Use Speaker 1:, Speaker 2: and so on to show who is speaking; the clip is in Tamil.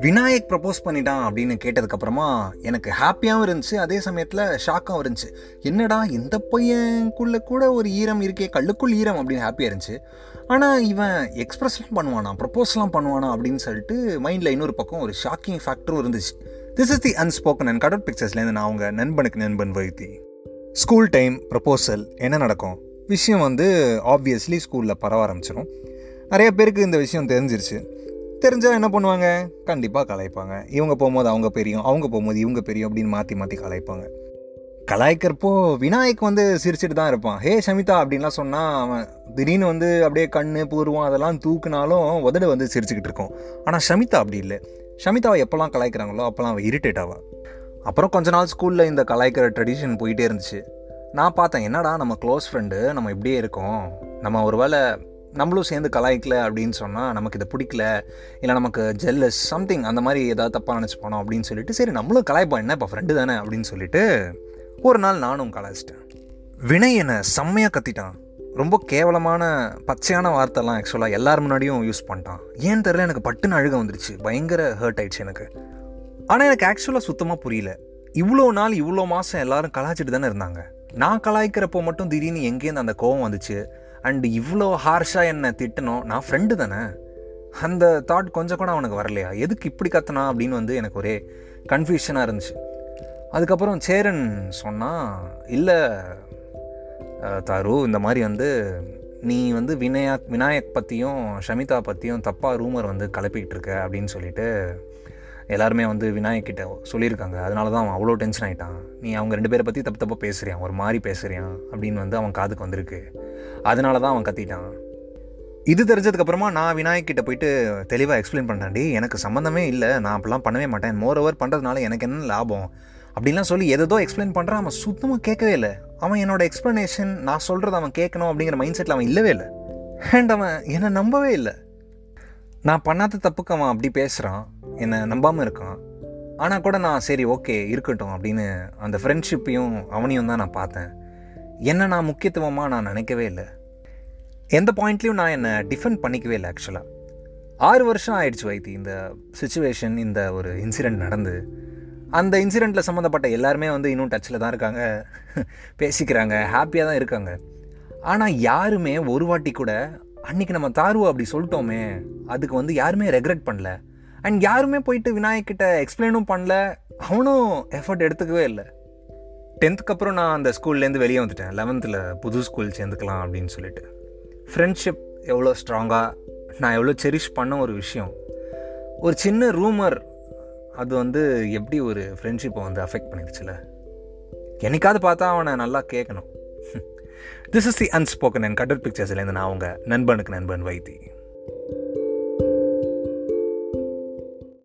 Speaker 1: விநாயக் ப்ரப்போஸ் பண்ணிட்டான் அப்படின்னு கேட்டதுக்கப்புறமா எனக்கு ஹாப்பியாகவும் இருந்துச்சு அதே சமயத்தில் ஷாக்காகவும் இருந்துச்சு. என்னடா இந்த பையனுக்குள்ளே கூட ஒரு ஈரம் இருக்கே கல்லுக்குள் ஈரம் அப்படின்னு ஹாப்பியாக இருந்துச்சு. ஆனால் இவன் எக்ஸ்ப்ரெஸ்லாம் பண்ணுவானா ப்ரப்போஸ்லாம் பண்ணுவானா அப்படின்னு சொல்லிட்டு மைண்டில் இன்னொரு பக்கம் ஒரு ஷாக்கிங் ஃபேக்டரும் இருந்துச்சு. This is the unspoken and cutout பிக்சர்ஸ்லேருந்து நான் அவங்க நண்பனுக்கு நண்பன் வைத்தி. ஸ்கூல் டைம் ப்ரப்போசல் என்ன நடக்கும்? விஷயம் வந்து ஆப்வியஸ்லி ஸ்கூலில் பரவ ஆரம்பிச்சிடும் நிறைய பேருக்கு இந்த விஷயம் தெரிஞ்சிருச்சு. தெரிஞ்சால் என்ன பண்ணுவாங்க? கண்டிப்பாக கலாய்ப்பாங்க. இவங்க போகும்போது அவங்க பெரியும் அவங்க போகும்போது இவங்க பெரியும் அப்படின்னு மாற்றி மாற்றி கலாய்ப்பாங்க. கலாய்க்கிறப்போ விநாயக் வந்து சிரிச்சிட்டு தான் இருப்பான். ஹே ஷமிதா அப்படின்லாம் சொன்னால் அவன் திடீர்னு வந்து அப்படியே கண்ணு பூர்வம் அதெல்லாம் தூக்குனாலும் உதடு வந்து சிரிச்சுக்கிட்டு இருக்கும். ஆனால் ஷமிதா அப்படி இல்லை. ஷமிதாவை எப்போல்லாம் கலாய்க்கிறாங்களோ அப்போல்லாம் அவள் இரிட்டேட் ஆவான். அப்புறம் கொஞ்ச நாள் ஸ்கூலில் இந்த கலாய்க்கிற ட்ரெடிஷன் போயிட்டே இருந்துச்சு. நான் பார்த்தேன் என்னடா நம்ம க்ளோஸ் ஃப்ரெண்டு நம்ம இப்படியே இருக்கோம். நம்ம ஒரு வேளை நம்மளும் சேர்ந்து கலாய்க்கல? அப்படின்னு சொன்னால் நமக்கு இதை பிடிக்கல. இல்லை நமக்கு ஜெல்லஸ் சம்திங் அந்த மாதிரி ஏதாவது தப்பாக நினச்சி போனோம் அப்படின்னு சொல்லிட்டு சரி நம்மளும் கலாய்ப்போம். என்ன இப்போ ஃப்ரெண்டு தானே? அப்படின்னு சொல்லிட்டு ஒரு நாள் நானும் கலாய்ச்சிட்டேன். வினய் என்னை செம்மையாக கத்திட்டான். ரொம்ப கேவலமான பச்சையான வார்த்தைலாம் ஆக்சுவலாக எல்லார் முன்னாடியும் யூஸ் பண்ணிட்டான். ஏன்னு தெரில எனக்கு பட்டுன்னு அழுக வந்துருச்சு. பயங்கர ஹர்ட் ஆயிடுச்சு எனக்கு. ஆனால் எனக்கு ஆக்சுவலாக சுத்தமாக புரியல. இவ்வளோ நாள் இவ்வளோ மாதம் எல்லாரும் கலாய்ச்சிட்டு தானே இருந்தாங்க. நான் கலாய்க்கிறப்போ மட்டும் திடீர்னு எங்கேருந்து அந்த கோவம் வந்துச்சு? அண்ட் இவ்வளோ ஹார்ஷாக என்னை திட்டணும் நான் ஃப்ரெண்டு தானே? அந்த தாட் கொஞ்சம் கூட அவனுக்கு வரலையா? எதுக்கு இப்படி கத்தனா அப்படின்னு வந்து எனக்கு ஒரே கன்ஃபியூஷனாக இருந்துச்சு. அதுக்கப்புறம் சேரன் சொன்னால் இல்லை தாரு இந்த மாதிரி வந்து நீ வந்து வினயா விநாயக் பற்றியும் ஷமிதா பற்றியும் தப்பாக ரூமர் வந்து கலப்பிக்கிட்டு இருக்க அப்படின்னு சொல்லிட்டு எல்லாருமே வந்து விநாயகிட்ட சொல்லியிருக்காங்க. அதனால தான் அவன் அவ்வளோ டென்ஷன் ஆகிட்டான் நீ அவங்க ரெண்டு பேரை பற்றி தப்பு தப்பாக பேசுகிறான் ஒரு மாதிரி பேசுகிறான் அப்படின்னு வந்து அவன் காதுக்கு வந்திருக்கு. அதனால தான் அவன் கத்திட்டான். இது தெரிஞ்சதுக்கப்புறமா நான் விநாயகிட்ட போயிட்டு தெளிவாக எக்ஸ்பிளைன் பண்ணாண்டி எனக்கு சம்மந்தமே இல்லை. நான் அப்படிலாம் பண்ணவே மாட்டேன். மோர் ஓவர் பண்ணுறதுனால எனக்கு என்ன லாபம்? அப்படின்லாம் சொல்லி எதோ எக்ஸ்பிளைன் பண்ணுறான் அவன் சுத்தமாக கேட்கவே இல்லை. அவன் என்னோட எக்ஸ்ப்ளனேஷன் நான் சொல்கிறது அவன் கேட்கணும் அப்படிங்கிற மைண்ட் செட்டில் அவன் இல்லவே இல்லை. அண்ட் அவன் என்னை நம்பவே இல்லை. நான் பண்ணாத தப்புக்கு அவன் அப்படி பேசுகிறான் என்னை நம்பாமல் இருக்கான். ஆனால் கூட நான் சரி ஓகே இருக்கட்டும் அப்படின்னு அந்த ஃப்ரெண்ட்ஷிப்பையும் அவனையும் தான் நான் பார்த்தேன். என்ன நான் முக்கியத்துவமாக நான் நினைக்கவே இல்லை. எந்த பாயிண்ட்லேயும் நான் என்னை டிஃபெண்ட் பண்ணிக்கவே இல்லை ஆக்சுவலாக ஆறு வருஷம் ஆயிடுச்சு வைத்தி இந்த சுச்சுவேஷன் இந்த ஒரு இன்சிடெண்ட் நடந்து. அந்த இன்சிடெண்ட்டில் சம்மந்தப்பட்ட எல்லாருமே வந்து இன்னும் டச்சில் தான் இருக்காங்க. பேசிக்கிறாங்க ஹாப்பியாக தான் இருக்காங்க. ஆனால் யாருமே ஒரு வாட்டி கூட அன்றைக்கி நம்ம தாருவோ அப்படி சொல்லிட்டோமே அதுக்கு வந்து யாருமே ரெக்ரெட் பண்ணல. அண்ட் யாருமே போயிட்டு விநாயக்கிட்ட எக்ஸ்பிளைனும் பண்ணல. அவனும் எஃபர்ட் எடுத்துக்கவே இல்லை. டென்த்துக்கு அப்புறம் நான் அந்த ஸ்கூல்லேருந்து வெளியே வந்துட்டேன். லெவன்த்தில் புது ஸ்கூல் சேர்ந்துக்கலாம் அப்படின்னு சொல்லிட்டு. ஃப்ரெண்ட்ஷிப் எவ்வளோ ஸ்ட்ராங்காக நான் எவ்வளோ செரிஷ் பண்ண ஒரு விஷயம். ஒரு சின்ன ரூமர் அது வந்து எப்படி ஒரு ஃப்ரெண்ட்ஷிப்பை வந்து அஃபெக்ட் பண்ணிடுச்சுல என்னைக்காவது பார்த்தா அவனை நல்லா கேட்கணும் this is the unspoken and கடல் பிக்சர்ஸ்லேருந்து நான் அவங்க நண்பனுக்கு நண்பன் வைத்தி.